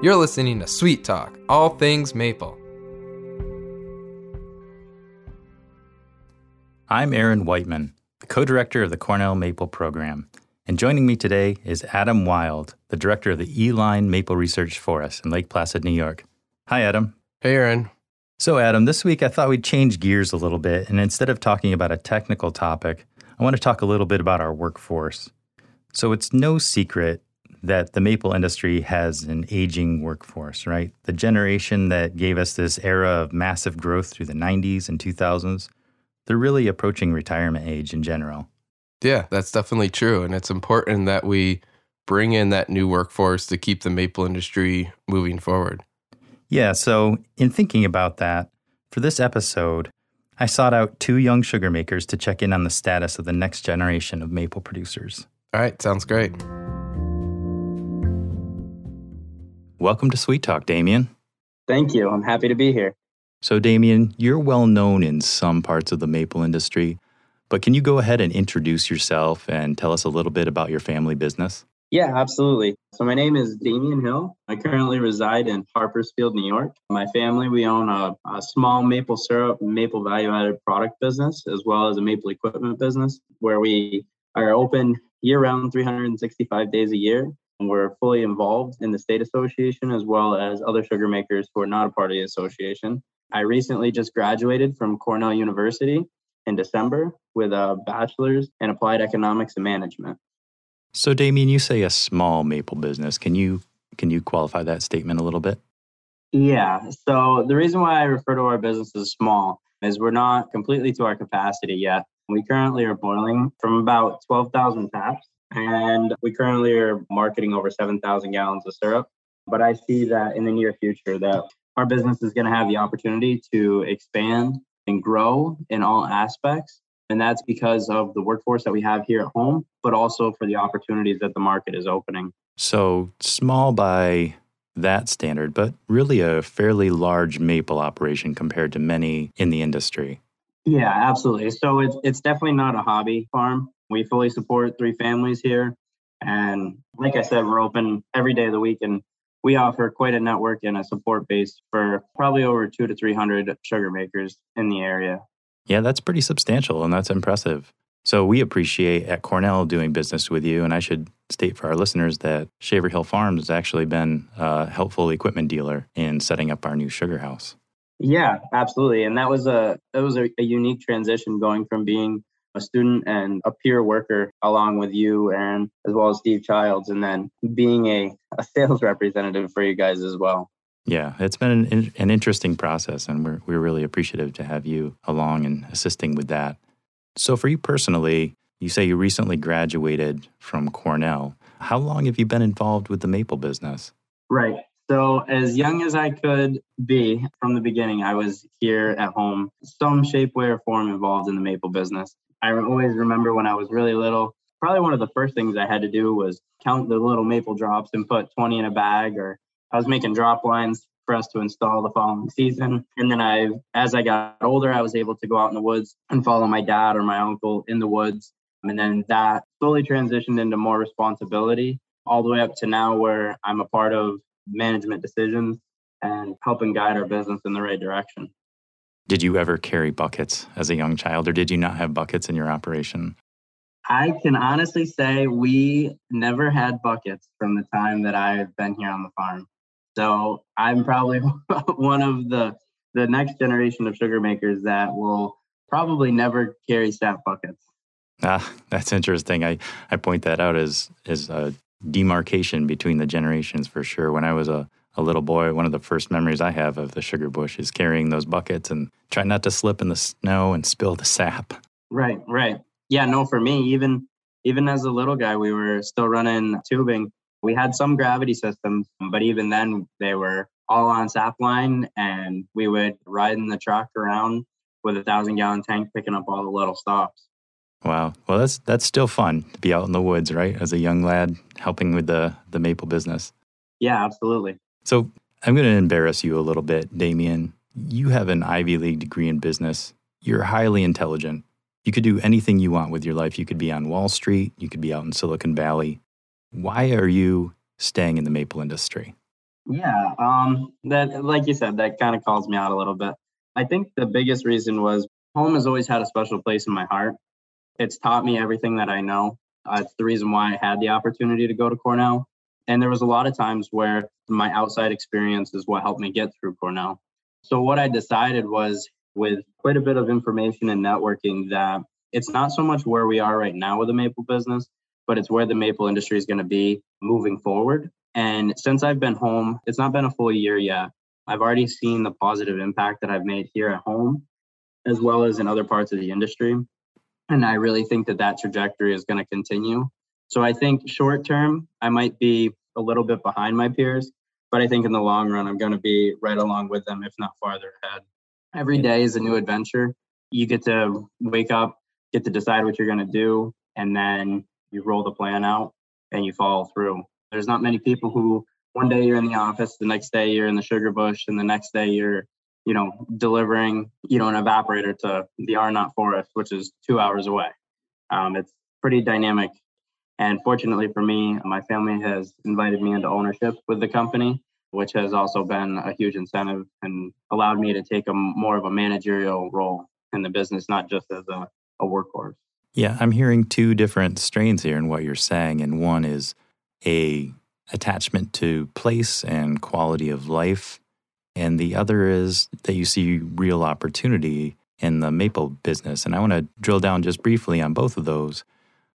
You're listening to Sweet Talk, all things maple. I'm Aaron Wightman, the co director of the Cornell Maple Program. And joining me today is Adam Wild, the director of the E Line Maple Research Forest in Lake Placid, New York. Hi, Adam. Hey, Aaron. So, Adam, this week I thought we'd change gears a little bit. And instead of talking about a technical topic, I want to talk a little bit about our workforce. So, it's no secret that the maple industry has an aging workforce, right? The generation that gave us this era of massive growth through the 90s and 2000s, they're really approaching retirement age in general. Yeah, that's definitely true. And it's important that we bring in that new workforce to keep the maple industry moving forward. Yeah, so in thinking about that, for this episode, I sought out two young sugar makers to check in on the status of the next generation of maple producers. All right, sounds great. Welcome to Sweet Talk, Damien. Thank you. I'm happy to be here. So, Damien, you're well known in some parts of the maple industry, but can you go ahead and introduce yourself and tell us a little bit about your family business? Yeah, absolutely. So, my name is Damien Hill. I currently reside in Harpersfield, New York. My family, we own a, a small maple syrup, maple value added product business, as well as a maple equipment business where we are open year round 365 days a year we're fully involved in the state association as well as other sugar makers who are not a part of the association. I recently just graduated from Cornell University in December with a bachelor's in applied economics and management. So Damien, you say a small maple business. Can you can you qualify that statement a little bit? Yeah. So the reason why I refer to our business as small is we're not completely to our capacity yet. We currently are boiling from about 12,000 taps and we currently are marketing over 7,000 gallons of syrup. But I see that in the near future that our business is going to have the opportunity to expand and grow in all aspects. And that's because of the workforce that we have here at home, but also for the opportunities that the market is opening. So small by that standard, but really a fairly large maple operation compared to many in the industry. Yeah, absolutely. So it's it's definitely not a hobby farm. We fully support three families here. And like I said, we're open every day of the week and we offer quite a network and a support base for probably over two to 300 sugar makers in the area. Yeah, that's pretty substantial and that's impressive. So we appreciate at Cornell doing business with you. And I should state for our listeners that Shaver Hill Farms has actually been a helpful equipment dealer in setting up our new sugar house. Yeah, absolutely. And that was a that was a, a unique transition going from being a student and a peer worker along with you, Aaron, as well as Steve Childs, and then being a, a sales representative for you guys as well. Yeah, it's been an, an interesting process, and we're, we're really appreciative to have you along and assisting with that. So, for you personally, you say you recently graduated from Cornell. How long have you been involved with the maple business? Right. So, as young as I could be from the beginning, I was here at home, some shape, way, or form involved in the maple business. I always remember when I was really little, probably one of the first things I had to do was count the little maple drops and put 20 in a bag, or I was making drop lines for us to install the following season. And then I, as I got older, I was able to go out in the woods and follow my dad or my uncle in the woods. And then that slowly transitioned into more responsibility all the way up to now where I'm a part of management decisions and helping guide our business in the right direction. Did you ever carry buckets as a young child, or did you not have buckets in your operation? I can honestly say we never had buckets from the time that I've been here on the farm. So I'm probably one of the the next generation of sugar makers that will probably never carry staff buckets. Ah, that's interesting. I, I point that out as as a demarcation between the generations for sure. When I was a a little boy, one of the first memories I have of the sugar bush is carrying those buckets and trying not to slip in the snow and spill the sap. Right, right. Yeah, no, for me, even even as a little guy, we were still running tubing. We had some gravity systems, but even then they were all on sap line and we would ride in the truck around with a thousand gallon tank picking up all the little stops. Wow. Well that's that's still fun to be out in the woods, right? As a young lad helping with the the maple business. Yeah, absolutely. So I'm going to embarrass you a little bit, Damien. You have an Ivy League degree in business. You're highly intelligent. You could do anything you want with your life. You could be on Wall Street, you could be out in Silicon Valley. Why are you staying in the maple industry? Yeah, um, that like you said, that kind of calls me out a little bit. I think the biggest reason was home has always had a special place in my heart. It's taught me everything that I know. Uh, it's the reason why I had the opportunity to go to Cornell. And there was a lot of times where my outside experience is what helped me get through Cornell. So what I decided was with quite a bit of information and networking that it's not so much where we are right now with the maple business, but it's where the maple industry is going to be moving forward. And since I've been home, it's not been a full year yet. I've already seen the positive impact that I've made here at home, as well as in other parts of the industry. And I really think that that trajectory is going to continue. So I think short term, I might be a little bit behind my peers, but I think in the long run, I'm going to be right along with them, if not farther ahead. Every day is a new adventure. You get to wake up, get to decide what you're going to do, and then you roll the plan out and you follow through. There's not many people who one day you're in the office, the next day you're in the sugar bush, and the next day you're, you know, delivering, you know, an evaporator to the Arnot Forest, which is two hours away. Um, it's pretty dynamic. And fortunately for me, my family has invited me into ownership with the company, which has also been a huge incentive and allowed me to take a more of a managerial role in the business, not just as a, a workhorse. Yeah, I'm hearing two different strains here in what you're saying. And one is a attachment to place and quality of life. And the other is that you see real opportunity in the maple business. And I want to drill down just briefly on both of those.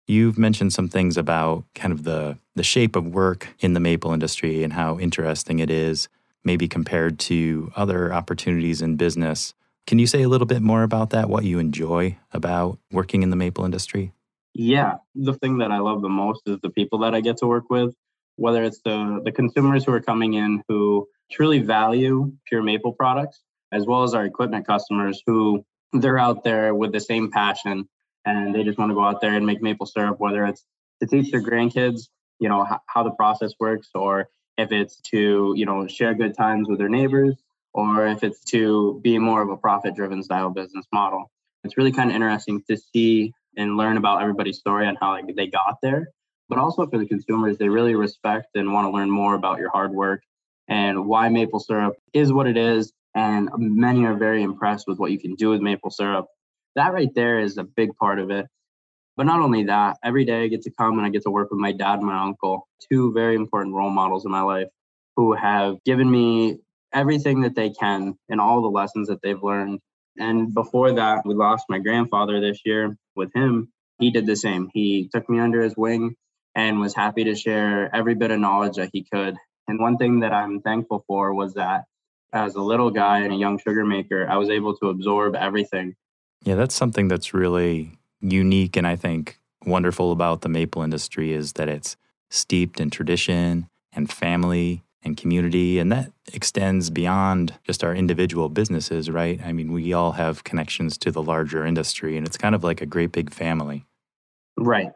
You've mentioned some things about kind of the, the shape of work in the maple industry and how interesting it is, maybe compared to other opportunities in business. Can you say a little bit more about that, what you enjoy about working in the maple industry? Yeah, the thing that I love the most is the people that I get to work with, whether it's the, the consumers who are coming in who truly value pure maple products, as well as our equipment customers who they're out there with the same passion and they just want to go out there and make maple syrup, whether it's to teach their grandkids, you know, how, how the process works, or if it's to, you know, share good times with their neighbors, or if it's to be more of a profit driven style business model. It's really kind of interesting to see and learn about everybody's story and how like, they got there. But also for the consumers, they really respect and want to learn more about your hard work and why maple syrup is what it is. And many are very impressed with what you can do with maple syrup. That right there is a big part of it. But not only that, every day I get to come and I get to work with my dad and my uncle, two very important role models in my life who have given me everything that they can and all the lessons that they've learned. And before that, we lost my grandfather this year with him. He did the same. He took me under his wing and was happy to share every bit of knowledge that he could. And one thing that I'm thankful for was that as a little guy and a young sugar maker, I was able to absorb everything. Yeah, that's something that's really unique and I think wonderful about the maple industry is that it's steeped in tradition and family and community. And that extends beyond just our individual businesses, right? I mean, we all have connections to the larger industry, and it's kind of like a great big family. Right.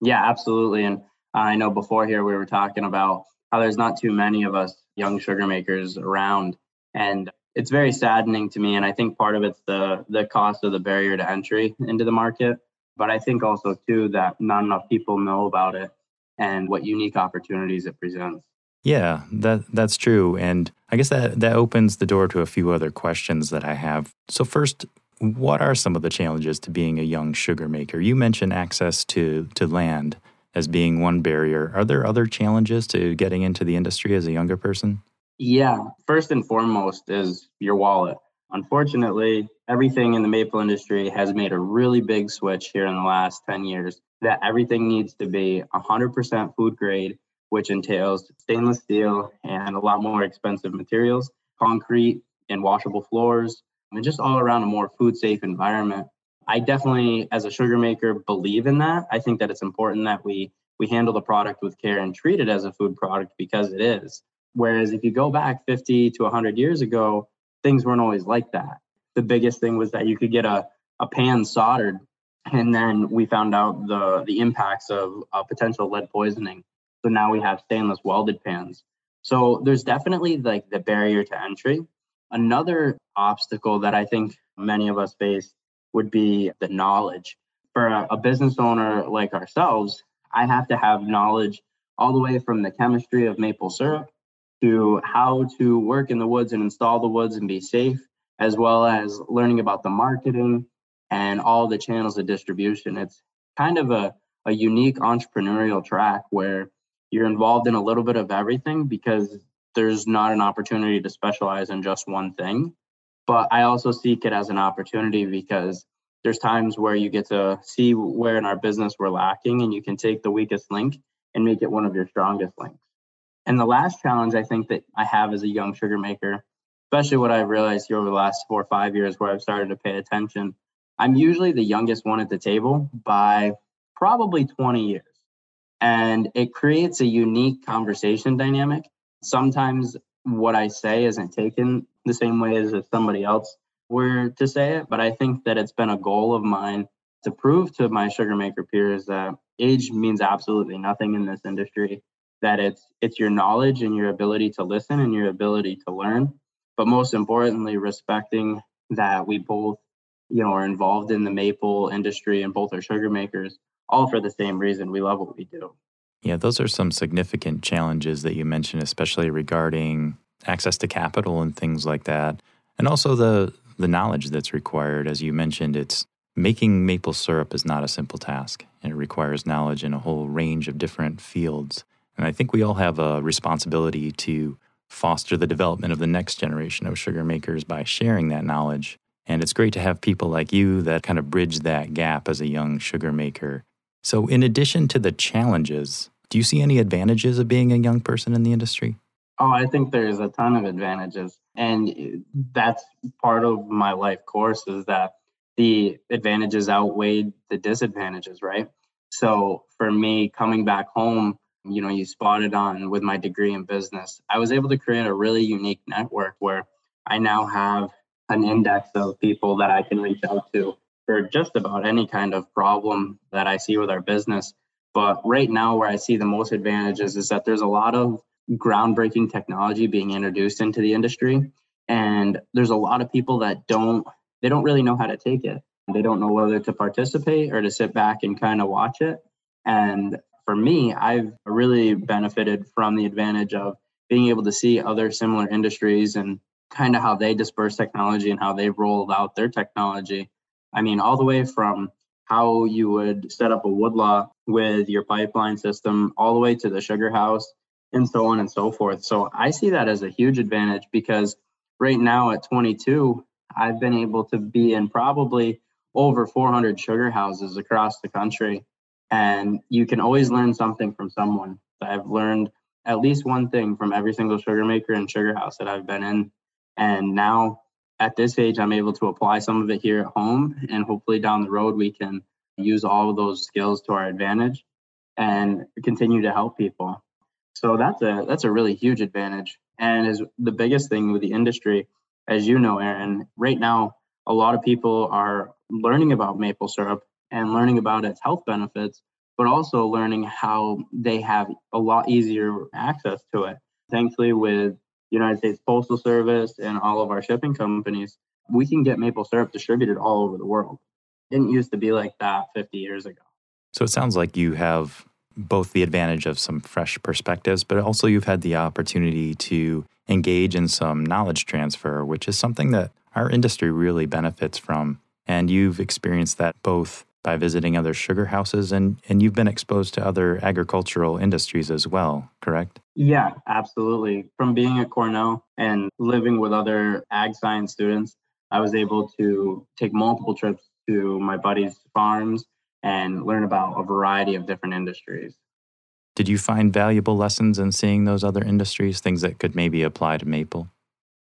Yeah, absolutely. And I know before here we were talking about how there's not too many of us young sugar makers around. And it's very saddening to me. And I think part of it's the the cost of the barrier to entry into the market. But I think also too that not enough people know about it and what unique opportunities it presents. Yeah, that that's true, and I guess that that opens the door to a few other questions that I have. So first, what are some of the challenges to being a young sugar maker? You mentioned access to to land as being one barrier. Are there other challenges to getting into the industry as a younger person? Yeah, first and foremost is your wallet. Unfortunately, everything in the maple industry has made a really big switch here in the last 10 years that everything needs to be 100% food grade which entails stainless steel and a lot more expensive materials, concrete and washable floors, and just all around a more food safe environment. I definitely, as a sugar maker, believe in that. I think that it's important that we we handle the product with care and treat it as a food product because it is. Whereas if you go back 50 to 100 years ago, things weren't always like that. The biggest thing was that you could get a, a pan soldered, and then we found out the the impacts of uh, potential lead poisoning so now we have stainless welded pans. So there's definitely like the barrier to entry. Another obstacle that I think many of us face would be the knowledge. For a, a business owner like ourselves, I have to have knowledge all the way from the chemistry of maple syrup to how to work in the woods and install the woods and be safe, as well as learning about the marketing and all the channels of distribution. It's kind of a, a unique entrepreneurial track where you're involved in a little bit of everything because there's not an opportunity to specialize in just one thing. But I also seek it as an opportunity because there's times where you get to see where in our business we're lacking and you can take the weakest link and make it one of your strongest links. And the last challenge I think that I have as a young sugar maker, especially what I've realized here over the last four or five years where I've started to pay attention, I'm usually the youngest one at the table by probably 20 years. And it creates a unique conversation dynamic. Sometimes what I say isn't taken the same way as if somebody else were to say it, but I think that it's been a goal of mine to prove to my sugar maker peers that age means absolutely nothing in this industry that it's it's your knowledge and your ability to listen and your ability to learn but most importantly respecting that we both you know are involved in the maple industry and both are sugar makers all for the same reason. We love what we do. Yeah those are some significant challenges that you mentioned especially regarding access to capital and things like that. And also the the knowledge that's required. As you mentioned it's making maple syrup is not a simple task. And it requires knowledge in a whole range of different fields and I think we all have a responsibility to foster the development of the next generation of sugar makers by sharing that knowledge. And it's great to have people like you that kind of bridge that gap as a young sugar maker. So, in addition to the challenges, do you see any advantages of being a young person in the industry? Oh, I think there's a ton of advantages. And that's part of my life course is that the advantages outweighed the disadvantages, right? So, for me, coming back home, you know you spotted on with my degree in business i was able to create a really unique network where i now have an index of people that i can reach out to for just about any kind of problem that i see with our business. But right now where i see the most advantages is that there's a lot of groundbreaking technology being introduced into the industry and there's a lot of people that don't they don't really know how to take it. They don't know whether to participate or to sit back and kind of watch it. And for me, I've really benefited from the advantage of being able to see other similar industries and kind of how they disperse technology and how they've rolled out their technology. I mean, all the way from how you would set up a woodlot with your pipeline system, all the way to the sugar house, and so on and so forth. So I see that as a huge advantage because right now at 22, I've been able to be in probably over 400 sugar houses across the country and you can always learn something from someone. I've learned at least one thing from every single sugar maker and sugar house that I've been in. And now at this age, I'm able to apply some of it here at home. And hopefully down the road, we can use all of those skills to our advantage and continue to help people. So that's a that's a really huge advantage. And is the biggest thing with the industry, as you know, Aaron, right now, a lot of people are learning about maple syrup and learning about its health benefits, but also learning how they have a lot easier access to it. Thankfully, with United States Postal Service and all of our shipping companies, we can get maple syrup distributed all over the world. It didn't used to be like that 50 years ago. So it sounds like you have both the advantage of some fresh perspectives, but also you've had the opportunity to engage in some knowledge transfer, which is something that our industry really benefits from. And you've experienced that both by visiting other sugar houses and, and you've been exposed to other agricultural industries as well, correct? Yeah, absolutely. From being at Cornell and living with other ag science students, I was able to take multiple trips to my buddies' farms and learn about a variety of different industries. Did you find valuable lessons in seeing those other industries, things that could maybe apply to maple?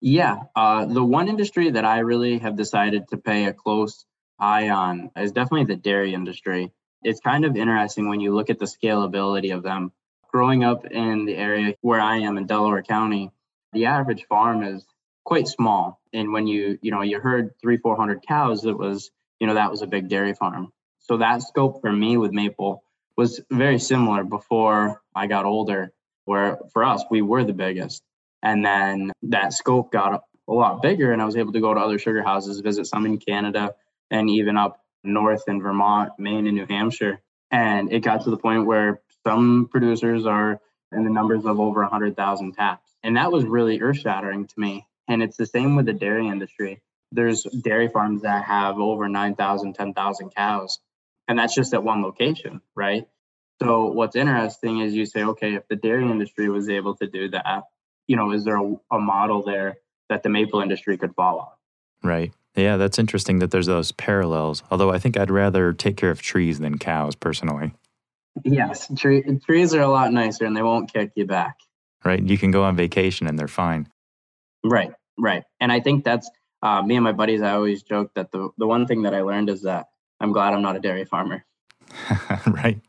Yeah, uh, the one industry that I really have decided to pay a close eye on is definitely the dairy industry. It's kind of interesting when you look at the scalability of them. Growing up in the area where I am in Delaware County, the average farm is quite small. And when you, you know, you heard three, 400 cows, it was, you know, that was a big dairy farm. So that scope for me with Maple was very similar before I got older, where for us, we were the biggest. And then that scope got a lot bigger, and I was able to go to other sugar houses, visit some in Canada, and even up north in Vermont, Maine, and New Hampshire. And it got to the point where some producers are in the numbers of over 100,000 taps. And that was really earth shattering to me. And it's the same with the dairy industry. There's dairy farms that have over 9,000, 10,000 cows. And that's just at one location, right? So what's interesting is you say, okay, if the dairy industry was able to do that, you know, is there a, a model there that the maple industry could follow? Right. Yeah, that's interesting that there's those parallels. Although I think I'd rather take care of trees than cows personally. Yes, tree, trees are a lot nicer and they won't kick you back. Right. You can go on vacation and they're fine. Right, right. And I think that's uh, me and my buddies. I always joke that the, the one thing that I learned is that I'm glad I'm not a dairy farmer. right.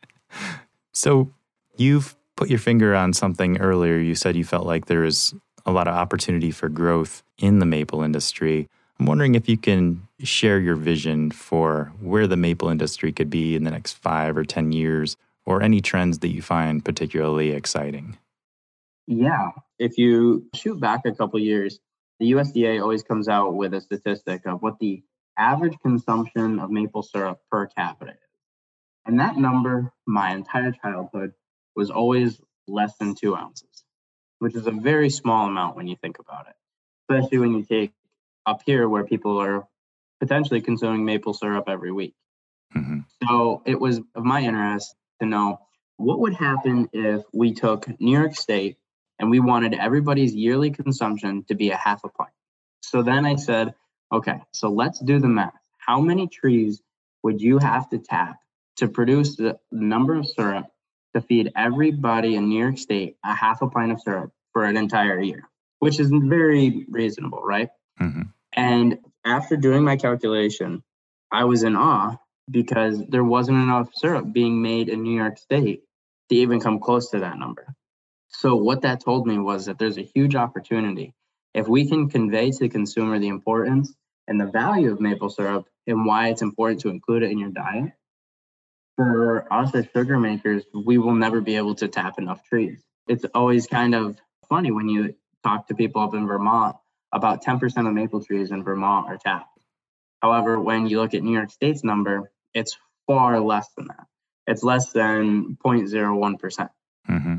So you've put your finger on something earlier. You said you felt like there is a lot of opportunity for growth in the maple industry. I'm wondering if you can share your vision for where the maple industry could be in the next five or 10 years, or any trends that you find particularly exciting. Yeah. If you shoot back a couple years, the USDA always comes out with a statistic of what the average consumption of maple syrup per capita is. And that number, my entire childhood, was always less than two ounces, which is a very small amount when you think about it, especially when you take up here where people are potentially consuming maple syrup every week. Mm-hmm. So it was of my interest to know what would happen if we took New York State and we wanted everybody's yearly consumption to be a half a pint. So then I said, okay, so let's do the math. How many trees would you have to tap to produce the number of syrup to feed everybody in New York State a half a pint of syrup for an entire year, which is very reasonable, right? Mm-hmm. And after doing my calculation, I was in awe because there wasn't enough syrup being made in New York State to even come close to that number. So, what that told me was that there's a huge opportunity. If we can convey to the consumer the importance and the value of maple syrup and why it's important to include it in your diet, for us as sugar makers, we will never be able to tap enough trees. It's always kind of funny when you talk to people up in Vermont, about 10% of maple trees in Vermont are tapped. However, when you look at New York State's number, it's far less than that. It's less than 0.01%. percent mm hmm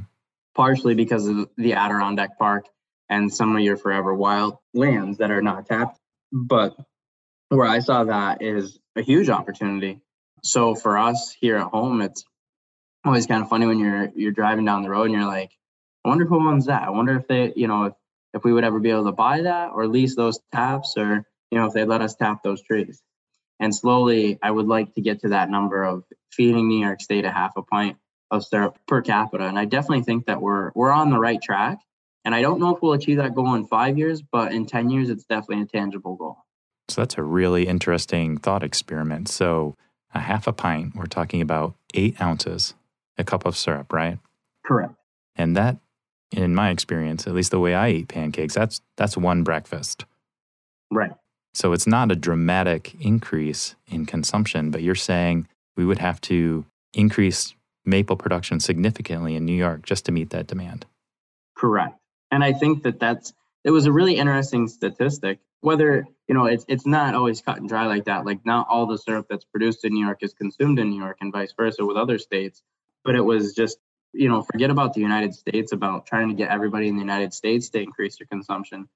Partially because of the Adirondack Park and some of your forever wild lands that are not tapped. But where I saw that is a huge opportunity so for us here at home, it's always kind of funny when you're you're driving down the road and you're like, I wonder who owns that. I wonder if they, you know, if if we would ever be able to buy that or lease those taps or you know if they let us tap those trees. And slowly, I would like to get to that number of feeding New York State a half a pint of syrup per capita. And I definitely think that we're we're on the right track. And I don't know if we'll achieve that goal in five years, but in 10 years, it's definitely a tangible goal. So that's a really interesting thought experiment. So a half a pint, we're talking about eight ounces, a cup of syrup, right? Correct. And that, in my experience, at least the way I eat pancakes, that's that's one breakfast. Right. So it's not a dramatic increase in consumption, but you're saying we would have to increase maple production significantly in New York just to meet that demand. Correct. And I think that that's it was a really interesting statistic whether you know it's it's not always cut and dry like that like not all the syrup that's produced in new york is consumed in new york and vice versa with other states but it was just you know forget about the united states about trying to get everybody in the united states to increase their consumption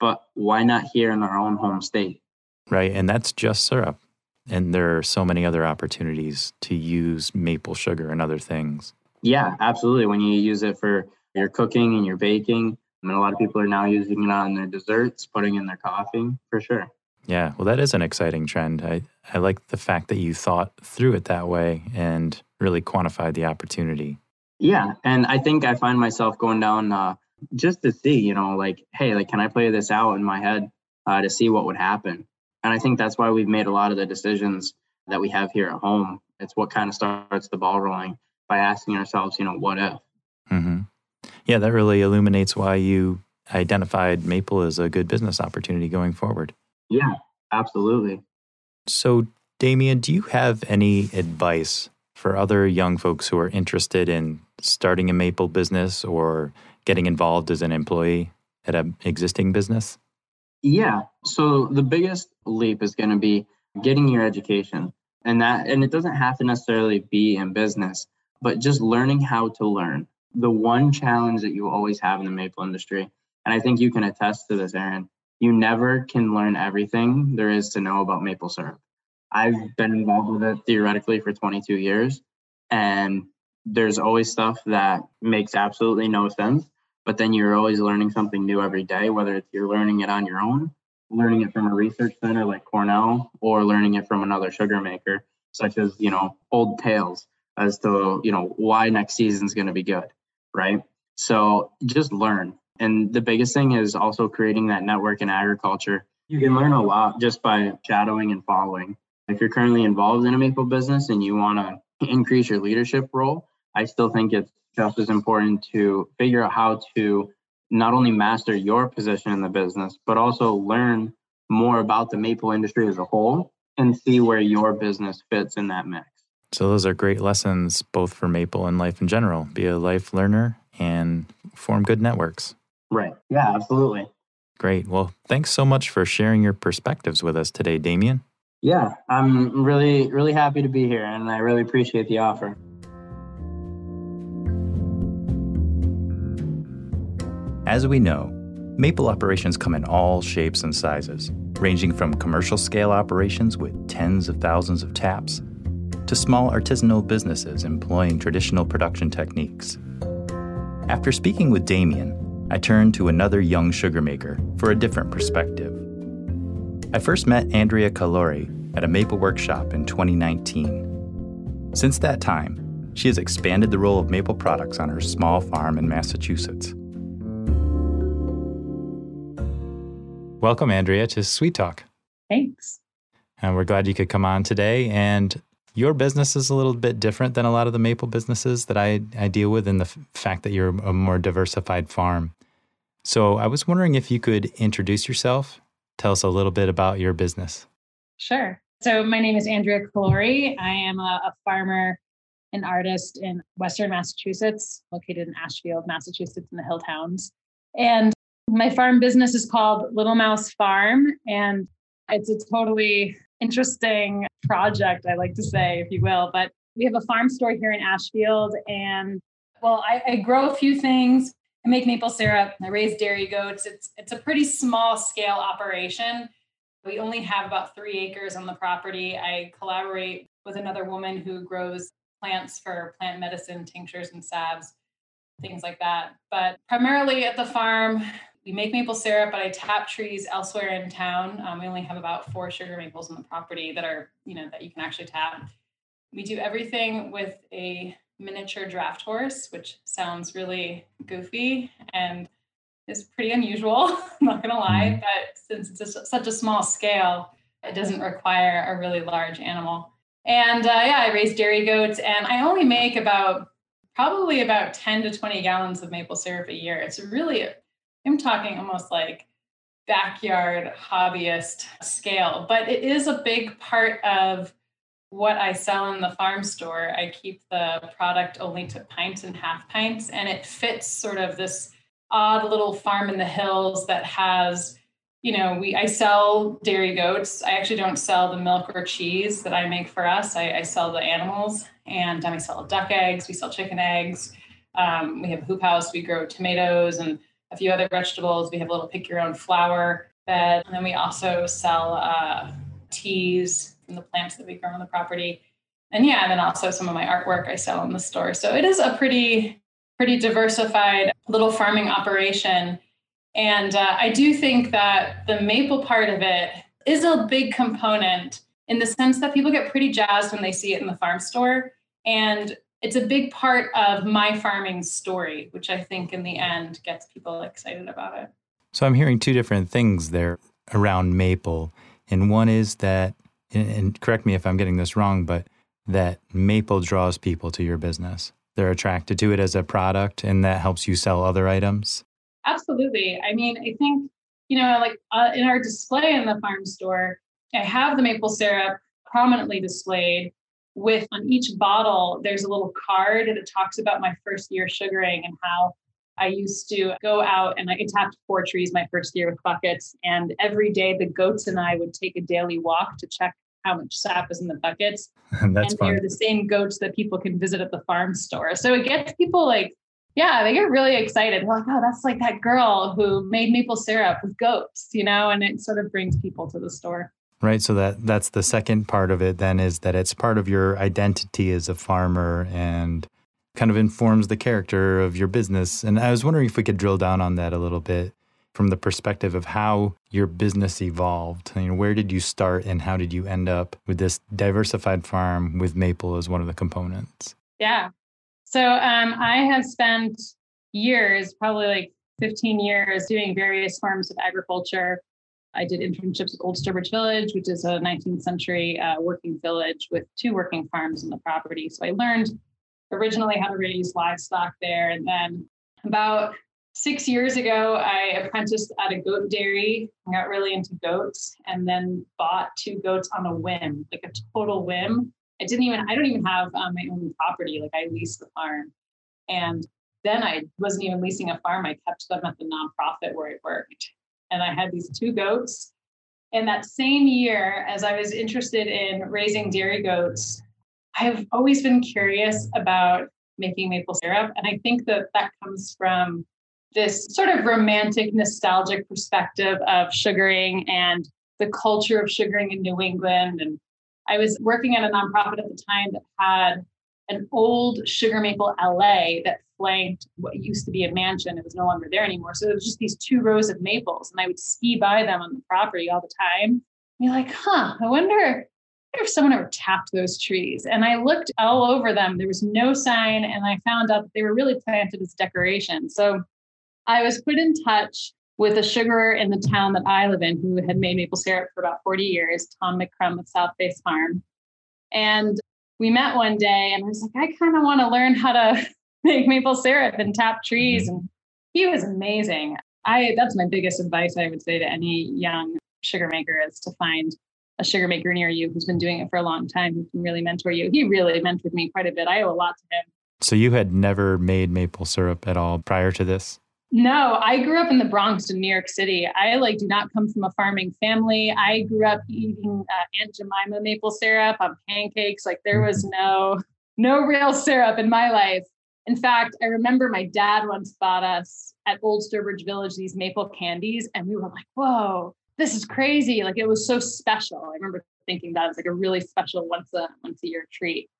but why not here in our own home state right and that's just syrup and there are so many other opportunities to use maple sugar and other things yeah absolutely when you use it for your cooking and your baking I mean, a lot of people are now using it on their desserts, putting in their coffee for sure. Yeah, well, that is an exciting trend. I, I like the fact that you thought through it that way and really quantified the opportunity. Yeah, and I think I find myself going down uh, just to see, you know, like, hey, like, can I play this out in my head uh, to see what would happen? And I think that's why we've made a lot of the decisions that we have here at home. It's what kind of starts the ball rolling by asking ourselves, you know, what if? Mm-hmm. Yeah, that really illuminates why you identified Maple as a good business opportunity going forward. Yeah, absolutely. So, Damien, do you have any advice for other young folks who are interested in starting a Maple business or getting involved as an employee at an existing business? Yeah. So, the biggest leap is going to be getting your education. And that and it doesn't have to necessarily be in business, but just learning how to learn the one challenge that you always have in the maple industry And I think you can attest to this, Aaron. You never can learn everything there is to know about maple syrup. I've been involved with it theoretically for 22 years, and there's always stuff that makes absolutely no sense. But then you're always learning something new every day, whether it's you're learning it on your own, learning it from a research center like Cornell, or learning it from another sugar maker, such as, you know, old tales as to, you know, why next season's going to be good, right? So just learn. And the biggest thing is also creating that network in agriculture. You can learn a lot just by shadowing and following. If you're currently involved in a maple business and you want to increase your leadership role, I still think it's just as important to figure out how to not only master your position in the business, but also learn more about the maple industry as a whole and see where your business fits in that mix. So, those are great lessons both for maple and life in general. Be a life learner and form good networks. Right. Yeah, absolutely. Great. Well, thanks so much for sharing your perspectives with us today, Damien. Yeah, I'm really, really happy to be here and I really appreciate the offer. As we know, maple operations come in all shapes and sizes, ranging from commercial scale operations with tens of thousands of taps to small artisanal businesses employing traditional production techniques. After speaking with Damien, I turned to another young sugar maker for a different perspective. I first met Andrea Calori at a maple workshop in 2019. Since that time, she has expanded the role of maple products on her small farm in Massachusetts. Welcome, Andrea, to Sweet Talk. Thanks. And we're glad you could come on today. And your business is a little bit different than a lot of the maple businesses that I, I deal with in the f- fact that you're a more diversified farm. So I was wondering if you could introduce yourself, tell us a little bit about your business. Sure. So my name is Andrea Calori. I am a, a farmer and artist in Western Massachusetts, located in Ashfield, Massachusetts, in the Hill Towns. And my farm business is called Little Mouse Farm, and it's a totally interesting project, I like to say, if you will. But we have a farm store here in Ashfield, and well, I, I grow a few things. I make maple syrup. I raise dairy goats. It's it's a pretty small scale operation. We only have about three acres on the property. I collaborate with another woman who grows plants for plant medicine, tinctures and salves, things like that. But primarily at the farm, we make maple syrup, but I tap trees elsewhere in town. Um, we only have about four sugar maples on the property that are, you know, that you can actually tap. We do everything with a miniature draft horse, which sounds really goofy and is pretty unusual. I'm not gonna lie, mm-hmm. but since it's a, such a small scale, it doesn't require a really large animal. And uh, yeah, I raise dairy goats, and I only make about probably about 10 to 20 gallons of maple syrup a year. It's really, I'm talking almost like backyard hobbyist scale, but it is a big part of what I sell in the farm store. I keep the product only to pints and half pints, and it fits sort of this odd little farm in the hills that has you know we i sell dairy goats. I actually don't sell the milk or cheese that i make for us. I, I sell the animals and um, i sell duck eggs we sell chicken eggs. Um, we have a hoop house we grow tomatoes and a few other vegetables. We have a little pick your own flower bed. And then we also sell uh, teas from the plants that we grow on the property and yeah and then also some of my artwork i sell in the store so it is a pretty pretty diversified little farming operation. And uh, I do think that the maple part of it is a big component in the sense that people get pretty jazzed when they see it in the farm store. And it's a big part of my farming story, which I think in the end gets people excited about it. So I'm hearing two different things there around maple. And one is that, and correct me if I'm getting this wrong, but that maple draws people to your business they're attracted to it as a product and that helps you sell other items? Absolutely. I mean, I think, you know, like uh, in our display in the farm store, I have the maple syrup prominently displayed with on each bottle, there's a little card that talks about my first year sugaring and how I used to go out and I tapped four trees my first year with buckets. And every day the goats and I would take a daily walk to check how much sap is in the buckets. and they're the same goats that people can visit at the farm store. So it gets people like yeah, they get really excited. They're like, oh, that's like that girl who made maple syrup with goats, you know, and it sort of brings people to the store. Right. So that that's the second part of it then is that it's part of your identity as a farmer and kind of informs the character of your business. And I was wondering if we could drill down on that a little bit from the perspective of how your business evolved. You know, where did you start and how did you end up with this diversified farm with maple as one of the components? Yeah. So um, I have spent years, probably like 15 years, doing various forms of agriculture. I did internships at Old Sturbridge Village, which is a 19th century uh, working village with two working farms on the property. So I learned originally how to raise livestock there. And then about six years ago, I apprenticed at a goat dairy and got really into goats and then bought two goats on a whim, like a total whim. I didn't even, I don't even have um, my own property. Like I leased the farm. And then I wasn't even leasing a farm. I kept them at the nonprofit where I worked. And I had these two goats. And that same year, as I was interested in raising dairy goats, I've always been curious about making maple syrup. And I think that that comes from this sort of romantic, nostalgic perspective of sugaring and the culture of sugaring in New England. And I was working at a nonprofit at the time that had an old sugar maple allée that flanked what used to be a mansion. It was no longer there anymore. So it was just these two rows of maples, and I would ski by them on the property all the time. And you're like, huh, I wonder if someone ever tapped those trees. And I looked all over them. There was no sign, and I found out that they were really planted as decoration. So I was put in touch with a sugarer in the town that I live in who had made maple syrup for about 40 years, Tom McCrum of South Face Farm. And we met one day and I was like, I kind of want to learn how to make maple syrup and tap trees. And he was amazing. I that's my biggest advice I would say to any young sugar maker is to find a sugar maker near you who's been doing it for a long time who can really mentor you. He really mentored me quite a bit. I owe a lot to him. So you had never made maple syrup at all prior to this? No, I grew up in the Bronx in New York City. I like do not come from a farming family. I grew up eating uh, Aunt Jemima maple syrup on pancakes. Like there was no no real syrup in my life. In fact, I remember my dad once bought us at Old Sturbridge Village these maple candies, and we were like, "Whoa, this is crazy!" Like it was so special. I remember thinking that was like a really special once a once a year treat.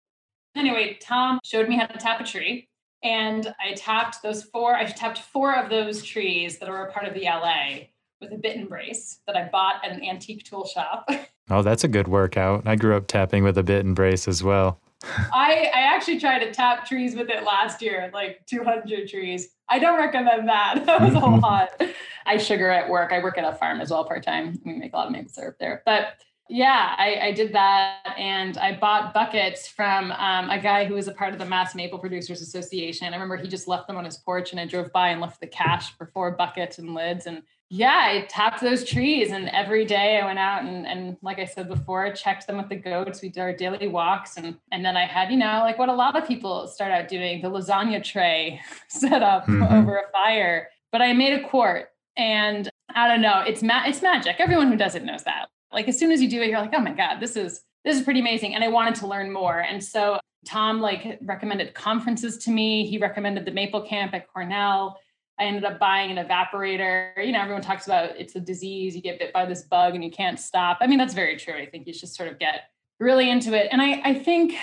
Anyway, Tom showed me how to tap a tree and I tapped those four, I tapped four of those trees that are a part of the allée with a bit and brace that I bought at an antique tool shop. Oh, that's a good workout. I grew up tapping with a bit and brace as well. I, I actually tried to tap trees with it last year, like 200 trees. I don't recommend that. That was a whole lot. I sugar at work. I work at a farm as well part time. We make a lot of maple syrup there. But yeah, I, I, did that, and I bought buckets from um, a guy who was a part of the Mass Maple Producers Association. I remember he just left them on his porch, and I drove by and left the cash for four buckets and lids. And yeah, I tapped those trees, and every day I went out and, and like I said before, checked them with the goats. We did our daily walks, and and then I had you know like what a lot of people start out doing the lasagna tray set up mm-hmm. over a fire. But I made a quart, and I don't know, it's ma- it's magic. Everyone who does it knows that like as soon as you do it, you're like, oh my God, this is this is pretty amazing. And I wanted to learn more. And so Tom like recommended conferences to me. He recommended the Maple Camp at Cornell. I ended up buying an evaporator. You know, everyone talks about it's a disease, you get bit by this bug and you can't stop. I mean, that's very true. I think you should sort of get really into it. And I, I think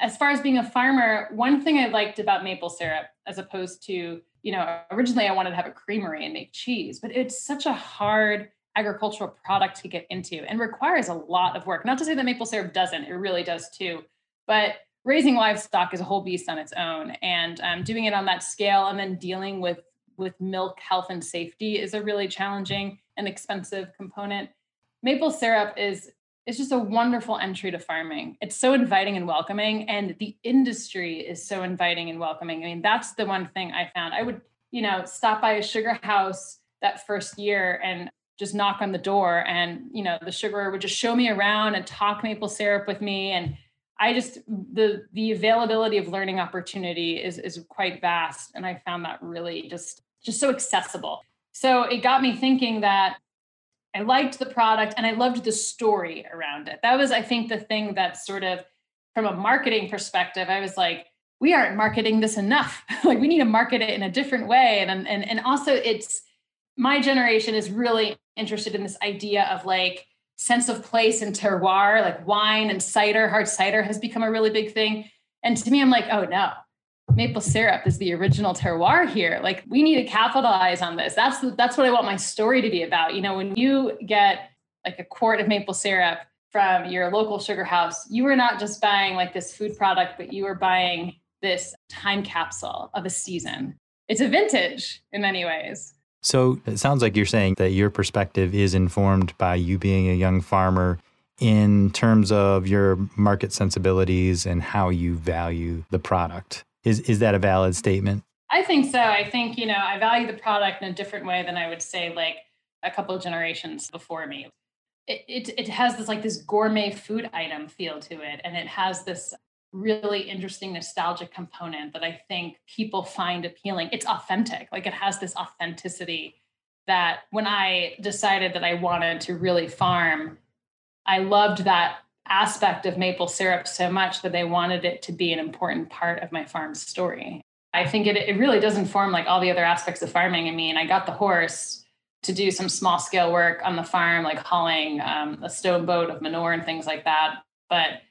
as far as being a farmer, one thing I liked about maple syrup, as opposed to, you know, originally I wanted to have a creamery and make cheese, but it's such a hard agricultural product to get into and requires a lot of work. Not to say that maple syrup doesn't, it really does too. But raising livestock is a whole beast on its own. And um, doing it on that scale and then dealing with with milk health and safety is a really challenging and expensive component. Maple syrup is is just a wonderful entry to farming. It's so inviting and welcoming, and the industry is so inviting and welcoming. I mean, that's the one thing I found. I would, you know, stop by a sugar house that first year and just knock on the door and you know the sugar would just show me around and talk maple syrup with me and i just the the availability of learning opportunity is is quite vast and i found that really just just so accessible so it got me thinking that i liked the product and i loved the story around it that was i think the thing that sort of from a marketing perspective i was like we aren't marketing this enough. like we need to market it in a different way. And and and also it's my generation is really interested in this idea of like sense of place and terroir, like wine and cider, hard cider has become a really big thing. And to me, I'm like, oh no, maple syrup is the original terroir here. Like we need to capitalize on this. That's that's what I want my story to be about. You know, when you get like a quart of maple syrup from your local sugar house, you are not just buying like this food product, but you are buying this time capsule of a season. It's a vintage in many ways. So it sounds like you're saying that your perspective is informed by you being a young farmer in terms of your market sensibilities and how you value the product. Is is that a valid statement? I think so. I think, you know, I value the product in a different way than I would say like a couple of generations before me. It, it, it has this like this gourmet food item feel to it and it has this really interesting nostalgic component that I think people find appealing. It's authentic. Like it has this authenticity that when I decided that I wanted to really farm, I loved that aspect of maple syrup so much that I wanted it to be an important part of my farm story. I think it, it really does inform like all the other aspects of farming. I mean, I got the horse to do some small scale work on the farm, like hauling um, a stone boat of manure and things like that. But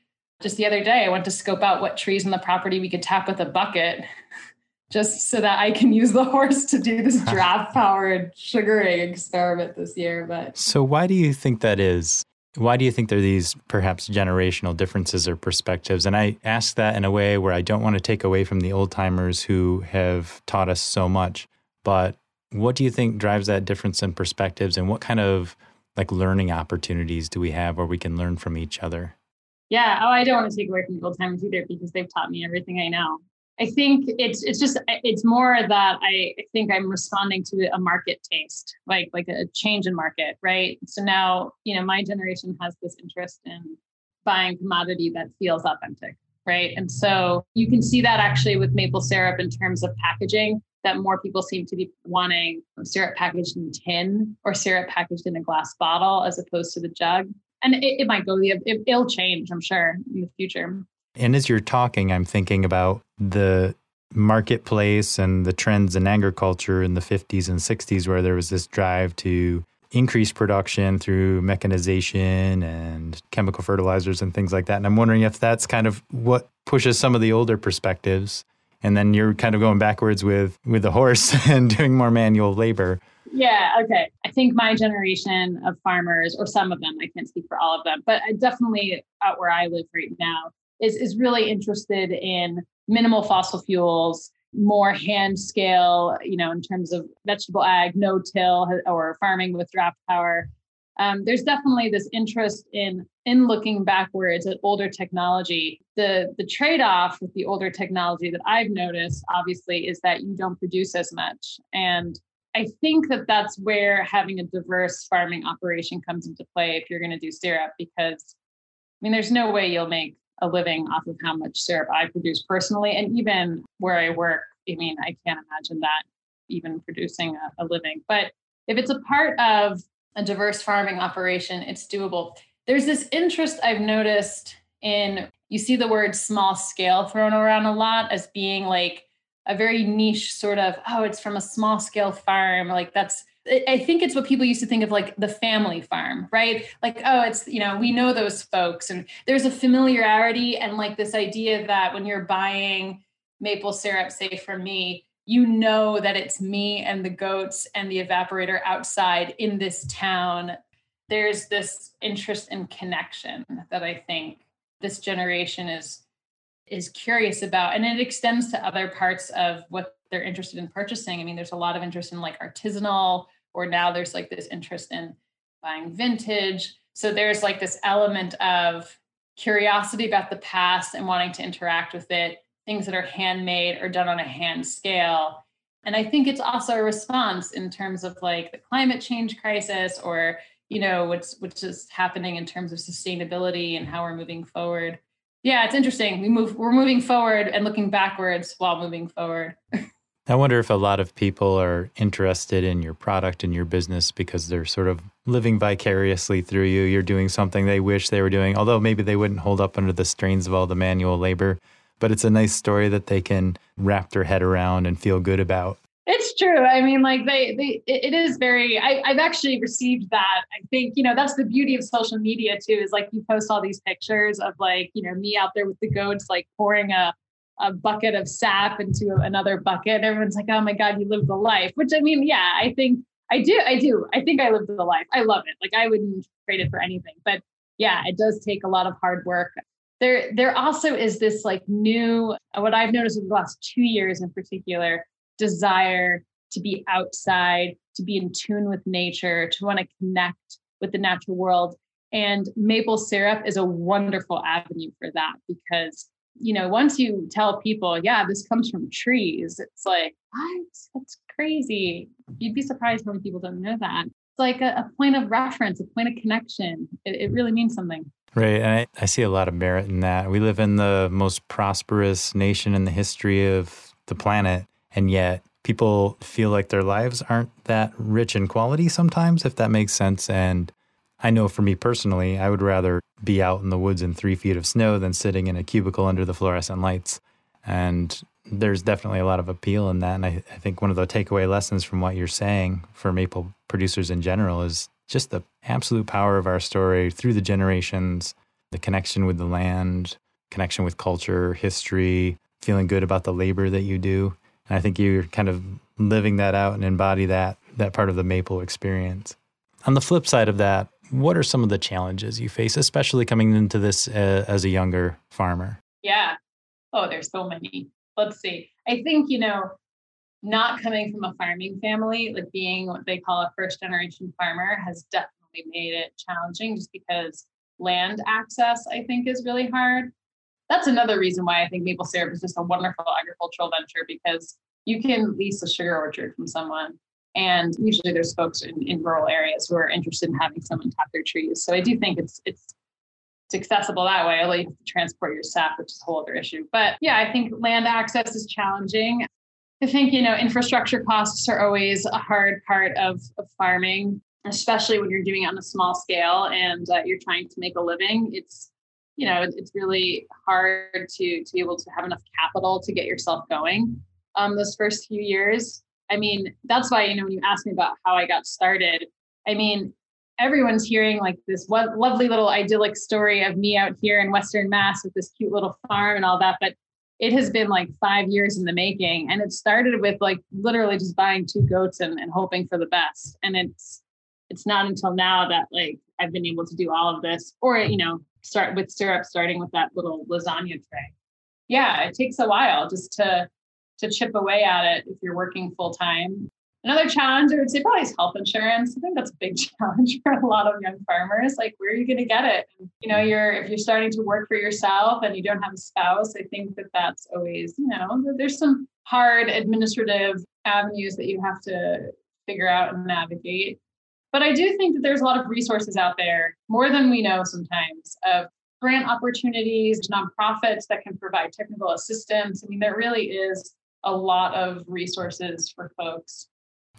just the other day, I went to scope out what trees on the property we could tap with a bucket just so that I can use the horse to do this draft powered sugaring experiment this year. But so, why do you think that is? Why do you think there are these perhaps generational differences or perspectives? And I ask that in a way where I don't want to take away from the old timers who have taught us so much. But what do you think drives that difference in perspectives and what kind of like learning opportunities do we have where we can learn from each other? Yeah. Oh, I don't want to take away from the old timers either because they've taught me everything I know. I think it's it's just it's more that I think I'm responding to a market taste, like like a change in market, right? So now, you know, my generation has this interest in buying commodity that feels authentic, right? And so you can see that actually with maple syrup in terms of packaging that more people seem to be wanting syrup packaged in tin or syrup packaged in a glass bottle as opposed to the jug and it, it might go the it, it'll change i'm sure in the future. And as you're talking i'm thinking about the marketplace and the trends in agriculture in the 50s and 60s where there was this drive to increase production through mechanization and chemical fertilizers and things like that. And i'm wondering if that's kind of what pushes some of the older perspectives and then you're kind of going backwards with with the horse and doing more manual labor yeah, okay. I think my generation of farmers, or some of them, I can't speak for all of them, but I definitely out where I live right now is is really interested in minimal fossil fuels, more hand scale, you know, in terms of vegetable ag, no till, or farming with draft power. Um, there's definitely this interest in in looking backwards at older technology. The the trade off with the older technology that I've noticed, obviously, is that you don't produce as much and I think that that's where having a diverse farming operation comes into play if you're going to do syrup, because I mean, there's no way you'll make a living off of how much syrup I produce personally. And even where I work, I mean, I can't imagine that even producing a, a living. But if it's a part of a diverse farming operation, it's doable. There's this interest I've noticed in, you see the word small scale thrown around a lot as being like, a very niche sort of oh it's from a small scale farm like that's I think it's what people used to think of like the family farm, right? Like, oh, it's, you know, we know those folks. And there's a familiarity and like this idea that when you're buying maple syrup, say for me, you know that it's me and the goats and the evaporator outside in this town. There's this interest and connection that I think this generation is is curious about and it extends to other parts of what they're interested in purchasing. I mean there's a lot of interest in like artisanal or now there's like this interest in buying vintage. So there's like this element of curiosity about the past and wanting to interact with it things that are handmade or done on a hand scale and i think it's also a response in terms of like the climate change crisis or you know what's what's just happening in terms of sustainability and how we're moving forward yeah, it's interesting. We move we're moving forward and looking backwards while moving forward. I wonder if a lot of people are interested in your product and your business because they're sort of living vicariously through you. You're doing something they wish they were doing, although maybe they wouldn't hold up under the strains of all the manual labor. But it's a nice story that they can wrap their head around and feel good about. It's true. I mean, like they, they, it is very. I, I've actually received that. I think you know that's the beauty of social media too. Is like you post all these pictures of like you know me out there with the goats, like pouring a a bucket of sap into another bucket. Everyone's like, "Oh my god, you lived the life." Which I mean, yeah, I think I do. I do. I think I lived the life. I love it. Like I wouldn't trade it for anything. But yeah, it does take a lot of hard work. There, there also is this like new. What I've noticed over the last two years in particular desire to be outside, to be in tune with nature, to want to connect with the natural world. And maple syrup is a wonderful avenue for that because, you know, once you tell people, yeah, this comes from trees, it's like, what? That's crazy. You'd be surprised how many people don't know that. Like a, a point of reference, a point of connection. It, it really means something. Right. And I, I see a lot of merit in that. We live in the most prosperous nation in the history of the planet. And yet people feel like their lives aren't that rich in quality sometimes, if that makes sense. And I know for me personally, I would rather be out in the woods in three feet of snow than sitting in a cubicle under the fluorescent lights. And there's definitely a lot of appeal in that. And I, I think one of the takeaway lessons from what you're saying for maple producers in general is just the absolute power of our story through the generations, the connection with the land, connection with culture, history, feeling good about the labor that you do. And I think you're kind of living that out and embody that that part of the maple experience. On the flip side of that, what are some of the challenges you face, especially coming into this uh, as a younger farmer? Yeah. Oh, there's so many. Let's see. I think, you know, not coming from a farming family, like being what they call a first generation farmer, has definitely made it challenging just because land access, I think, is really hard that's another reason why I think maple syrup is just a wonderful agricultural venture because you can lease a sugar orchard from someone. And usually there's folks in, in rural areas who are interested in having someone tap their trees. So I do think it's it's it's accessible that way, have to transport your sap, which is a whole other issue. But yeah, I think land access is challenging. I think, you know, infrastructure costs are always a hard part of, of farming, especially when you're doing it on a small scale and uh, you're trying to make a living. It's you know it's really hard to to be able to have enough capital to get yourself going um those first few years i mean that's why you know when you ask me about how i got started i mean everyone's hearing like this one lovely little idyllic story of me out here in western mass with this cute little farm and all that but it has been like five years in the making and it started with like literally just buying two goats and, and hoping for the best and it's it's not until now that like i've been able to do all of this or you know start with syrup, starting with that little lasagna tray. Yeah, it takes a while just to to chip away at it if you're working full time. Another challenge, I would say, probably is health insurance. I think that's a big challenge for a lot of young farmers. Like, where are you going to get it? You know, you're if you're starting to work for yourself and you don't have a spouse, I think that that's always, you know, there's some hard administrative avenues that you have to figure out and navigate. But I do think that there's a lot of resources out there, more than we know sometimes, of grant opportunities, nonprofits that can provide technical assistance. I mean, there really is a lot of resources for folks.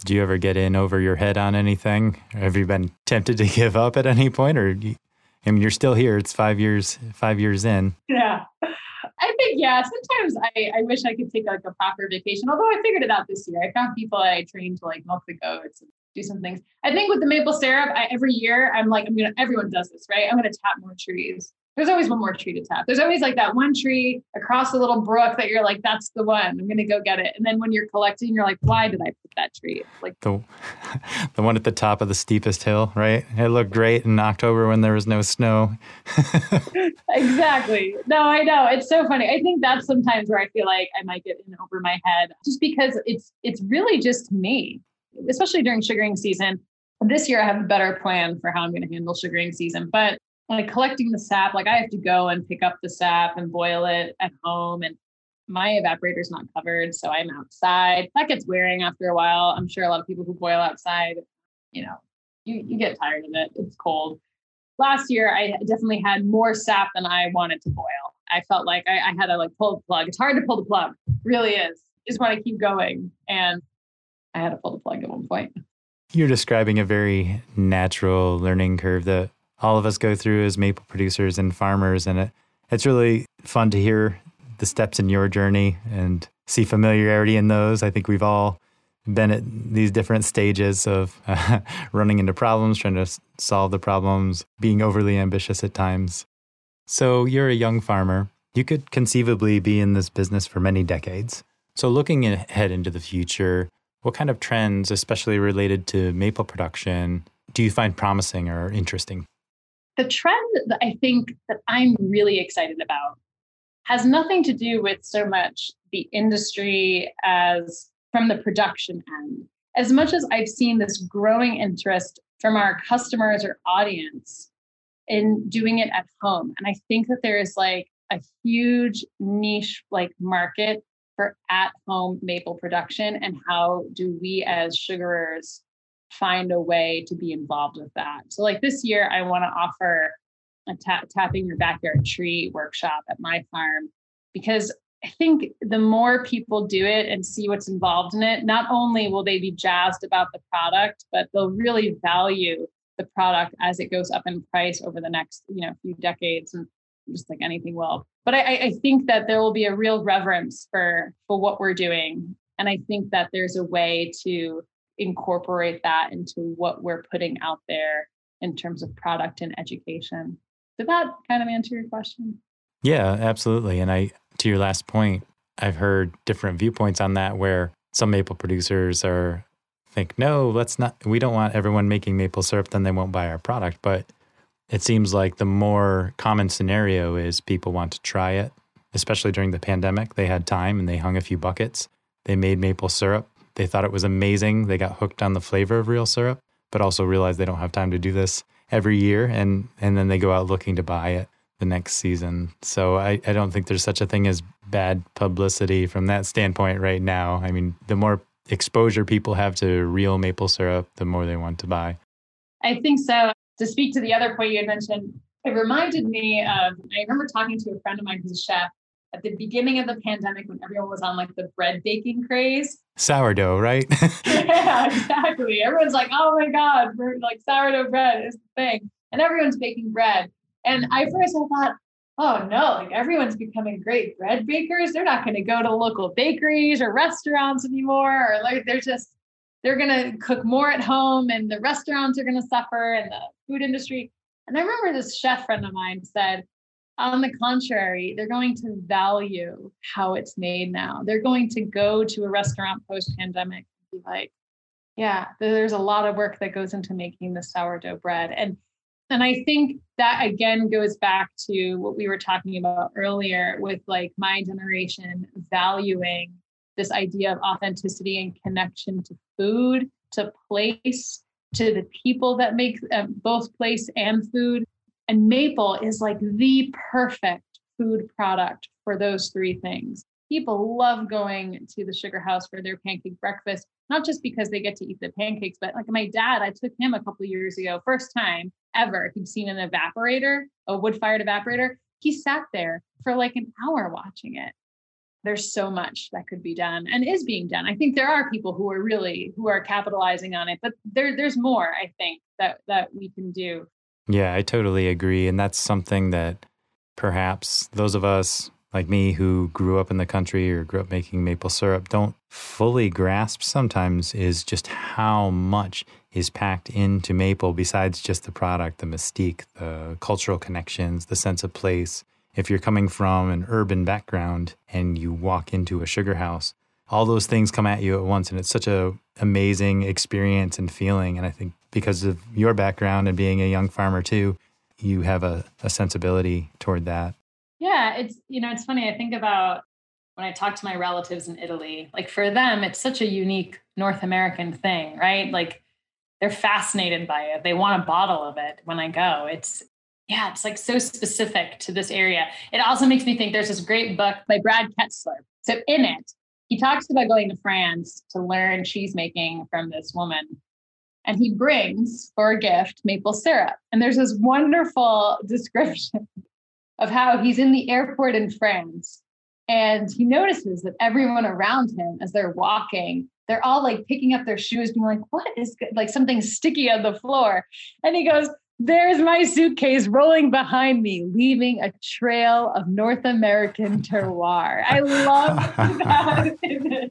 Do you ever get in over your head on anything? Have you been tempted to give up at any point, or you, I mean, you're still here? It's five years, five years in. Yeah, I think yeah. Sometimes I, I wish I could take like a proper vacation. Although I figured it out this year. I found people I trained to like milk the goats and do some things. I think with the maple syrup, I, every year I'm like, I'm gonna. Everyone does this, right? I'm gonna tap more trees. There's always one more tree to tap. There's always like that one tree across the little brook that you're like, that's the one. I'm gonna go get it. And then when you're collecting, you're like, why did I put that tree? Like the the one at the top of the steepest hill, right? It looked great in October when there was no snow. exactly. No, I know. It's so funny. I think that's sometimes where I feel like I might get in over my head, just because it's it's really just me especially during sugaring season. This year, I have a better plan for how I'm going to handle sugaring season. But like collecting the sap, like I have to go and pick up the sap and boil it at home. And my evaporator's not covered. So I'm outside. That gets wearing after a while. I'm sure a lot of people who boil outside, you know, you, you get tired of it. It's cold. Last year, I definitely had more sap than I wanted to boil. I felt like I, I had to like pull the plug. It's hard to pull the plug, really is. Just want to keep going. And I had to pull the plug at one point. You're describing a very natural learning curve that all of us go through as maple producers and farmers. And it, it's really fun to hear the steps in your journey and see familiarity in those. I think we've all been at these different stages of uh, running into problems, trying to solve the problems, being overly ambitious at times. So, you're a young farmer. You could conceivably be in this business for many decades. So, looking ahead into the future, what kind of trends, especially related to maple production, do you find promising or interesting? The trend that I think that I'm really excited about has nothing to do with so much the industry as from the production end. As much as I've seen this growing interest from our customers or audience in doing it at home. And I think that there is like a huge niche like market for at home maple production and how do we as sugarers find a way to be involved with that. So like this year I want to offer a ta- tapping your backyard tree workshop at my farm because I think the more people do it and see what's involved in it, not only will they be jazzed about the product, but they'll really value the product as it goes up in price over the next, you know, few decades and just like anything will. But I, I think that there will be a real reverence for for what we're doing. And I think that there's a way to incorporate that into what we're putting out there in terms of product and education. Did that kind of answer your question? Yeah, absolutely. And I to your last point, I've heard different viewpoints on that where some maple producers are think, no, let's not, we don't want everyone making maple syrup, then they won't buy our product. But it seems like the more common scenario is people want to try it, especially during the pandemic. They had time and they hung a few buckets. They made maple syrup. They thought it was amazing. They got hooked on the flavor of real syrup, but also realized they don't have time to do this every year. And, and then they go out looking to buy it the next season. So I, I don't think there's such a thing as bad publicity from that standpoint right now. I mean, the more exposure people have to real maple syrup, the more they want to buy. I think so. To speak to the other point you had mentioned, it reminded me of I remember talking to a friend of mine who's a chef at the beginning of the pandemic when everyone was on like the bread baking craze. Sourdough, right? yeah, exactly. Everyone's like, oh my God, like sourdough bread is the thing. And everyone's baking bread. And I first I thought, oh no, like everyone's becoming great bread bakers. They're not going to go to local bakeries or restaurants anymore, or like they're just they're going to cook more at home, and the restaurants are going to suffer, and the food industry. And I remember this chef friend of mine said, on the contrary, they're going to value how it's made now. They're going to go to a restaurant post pandemic and be like, yeah, there's a lot of work that goes into making the sourdough bread. And and I think that again goes back to what we were talking about earlier with like my generation valuing this idea of authenticity and connection to food, to place, to the people that make uh, both place and food. And maple is like the perfect food product for those three things. People love going to the sugar house for their pancake breakfast, not just because they get to eat the pancakes, but like my dad, I took him a couple years ago, first time ever. He'd seen an evaporator, a wood fired evaporator. He sat there for like an hour watching it. There's so much that could be done and is being done. I think there are people who are really who are capitalizing on it, but there there's more, I think, that that we can do. Yeah, I totally agree. And that's something that perhaps those of us like me who grew up in the country or grew up making maple syrup don't fully grasp sometimes is just how much is packed into maple besides just the product, the mystique, the cultural connections, the sense of place. If you're coming from an urban background and you walk into a sugar house, all those things come at you at once and it's such a amazing experience and feeling and I think because of your background and being a young farmer too, you have a, a sensibility toward that. Yeah, it's you know, it's funny. I think about when I talk to my relatives in Italy, like for them, it's such a unique North American thing, right? Like they're fascinated by it. They want a bottle of it when I go. It's yeah, it's like so specific to this area. It also makes me think there's this great book by Brad Kessler. So in it, he talks about going to France to learn cheese making from this woman. And he brings for a gift maple syrup. And there's this wonderful description of how he's in the airport in France and he notices that everyone around him as they're walking they're all like picking up their shoes being like what is good? like something sticky on the floor and he goes there's my suitcase rolling behind me, leaving a trail of North American terroir. I love that.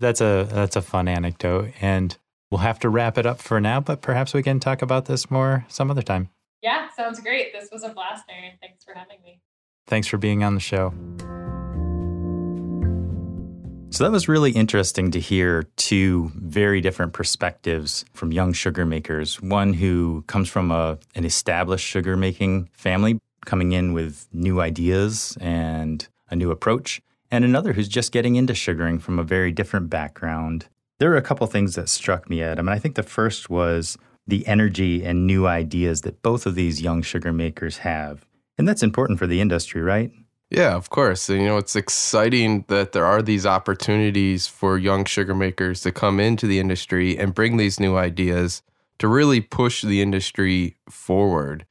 that's a that's a fun anecdote, and we'll have to wrap it up for now. But perhaps we can talk about this more some other time. Yeah, sounds great. This was a blast, Aaron. Thanks for having me. Thanks for being on the show. So that was really interesting to hear two very different perspectives from young sugar makers. One who comes from a, an established sugar making family, coming in with new ideas and a new approach, and another who's just getting into sugaring from a very different background. There were a couple things that struck me, Adam, and I think the first was the energy and new ideas that both of these young sugar makers have. And that's important for the industry, right? Yeah, of course. And, you know, it's exciting that there are these opportunities for young sugar makers to come into the industry and bring these new ideas to really push the industry forward.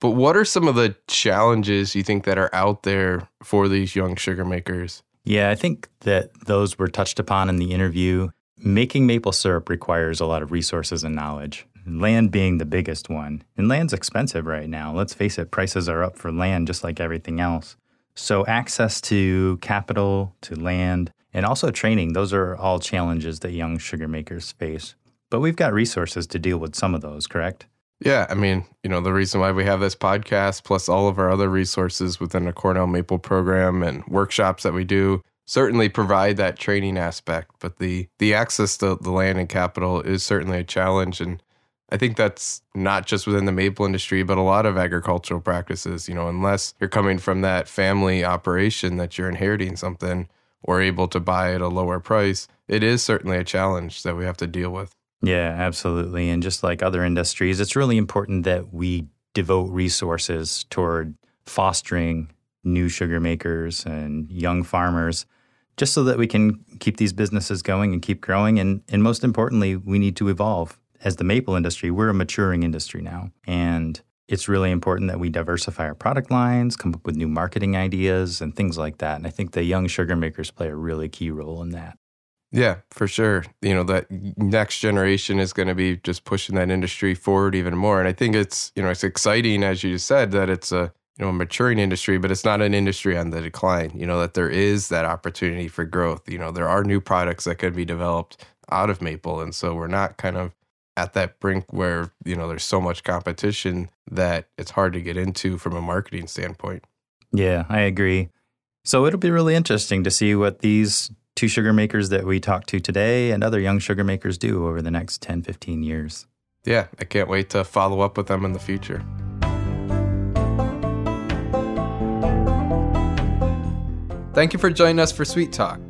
But what are some of the challenges you think that are out there for these young sugar makers? Yeah, I think that those were touched upon in the interview. Making maple syrup requires a lot of resources and knowledge, land being the biggest one. And land's expensive right now. Let's face it, prices are up for land just like everything else. So, access to capital, to land, and also training, those are all challenges that young sugar makers face. But we've got resources to deal with some of those, correct? Yeah. I mean, you know, the reason why we have this podcast, plus all of our other resources within the Cornell Maple program and workshops that we do, certainly provide that training aspect. But the, the access to the land and capital is certainly a challenge. And I think that's not just within the maple industry, but a lot of agricultural practices. You know, unless you're coming from that family operation that you're inheriting something or able to buy at a lower price, it is certainly a challenge that we have to deal with. Yeah, absolutely. And just like other industries, it's really important that we devote resources toward fostering new sugar makers and young farmers just so that we can keep these businesses going and keep growing. And, and most importantly, we need to evolve as the maple industry, we're a maturing industry now. And it's really important that we diversify our product lines, come up with new marketing ideas, and things like that. And I think the young sugar makers play a really key role in that. Yeah, for sure. You know, that next generation is going to be just pushing that industry forward even more. And I think it's, you know, it's exciting, as you said, that it's a, you know, a maturing industry, but it's not an industry on the decline. You know, that there is that opportunity for growth. You know, there are new products that could be developed out of maple. And so we're not kind of at that brink where you know there's so much competition that it's hard to get into from a marketing standpoint. Yeah, I agree. So it'll be really interesting to see what these two sugar makers that we talked to today and other young sugar makers do over the next 10, 15 years. Yeah, I can't wait to follow up with them in the future. Thank you for joining us for Sweet Talk,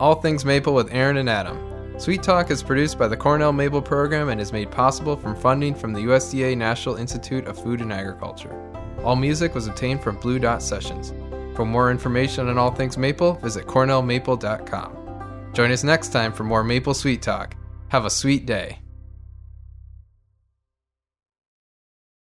all things maple with Aaron and Adam. Sweet Talk is produced by the Cornell Maple Program and is made possible from funding from the USDA National Institute of Food and Agriculture. All music was obtained from Blue Dot Sessions. For more information on all things maple, visit cornellmaple.com. Join us next time for more Maple Sweet Talk. Have a sweet day.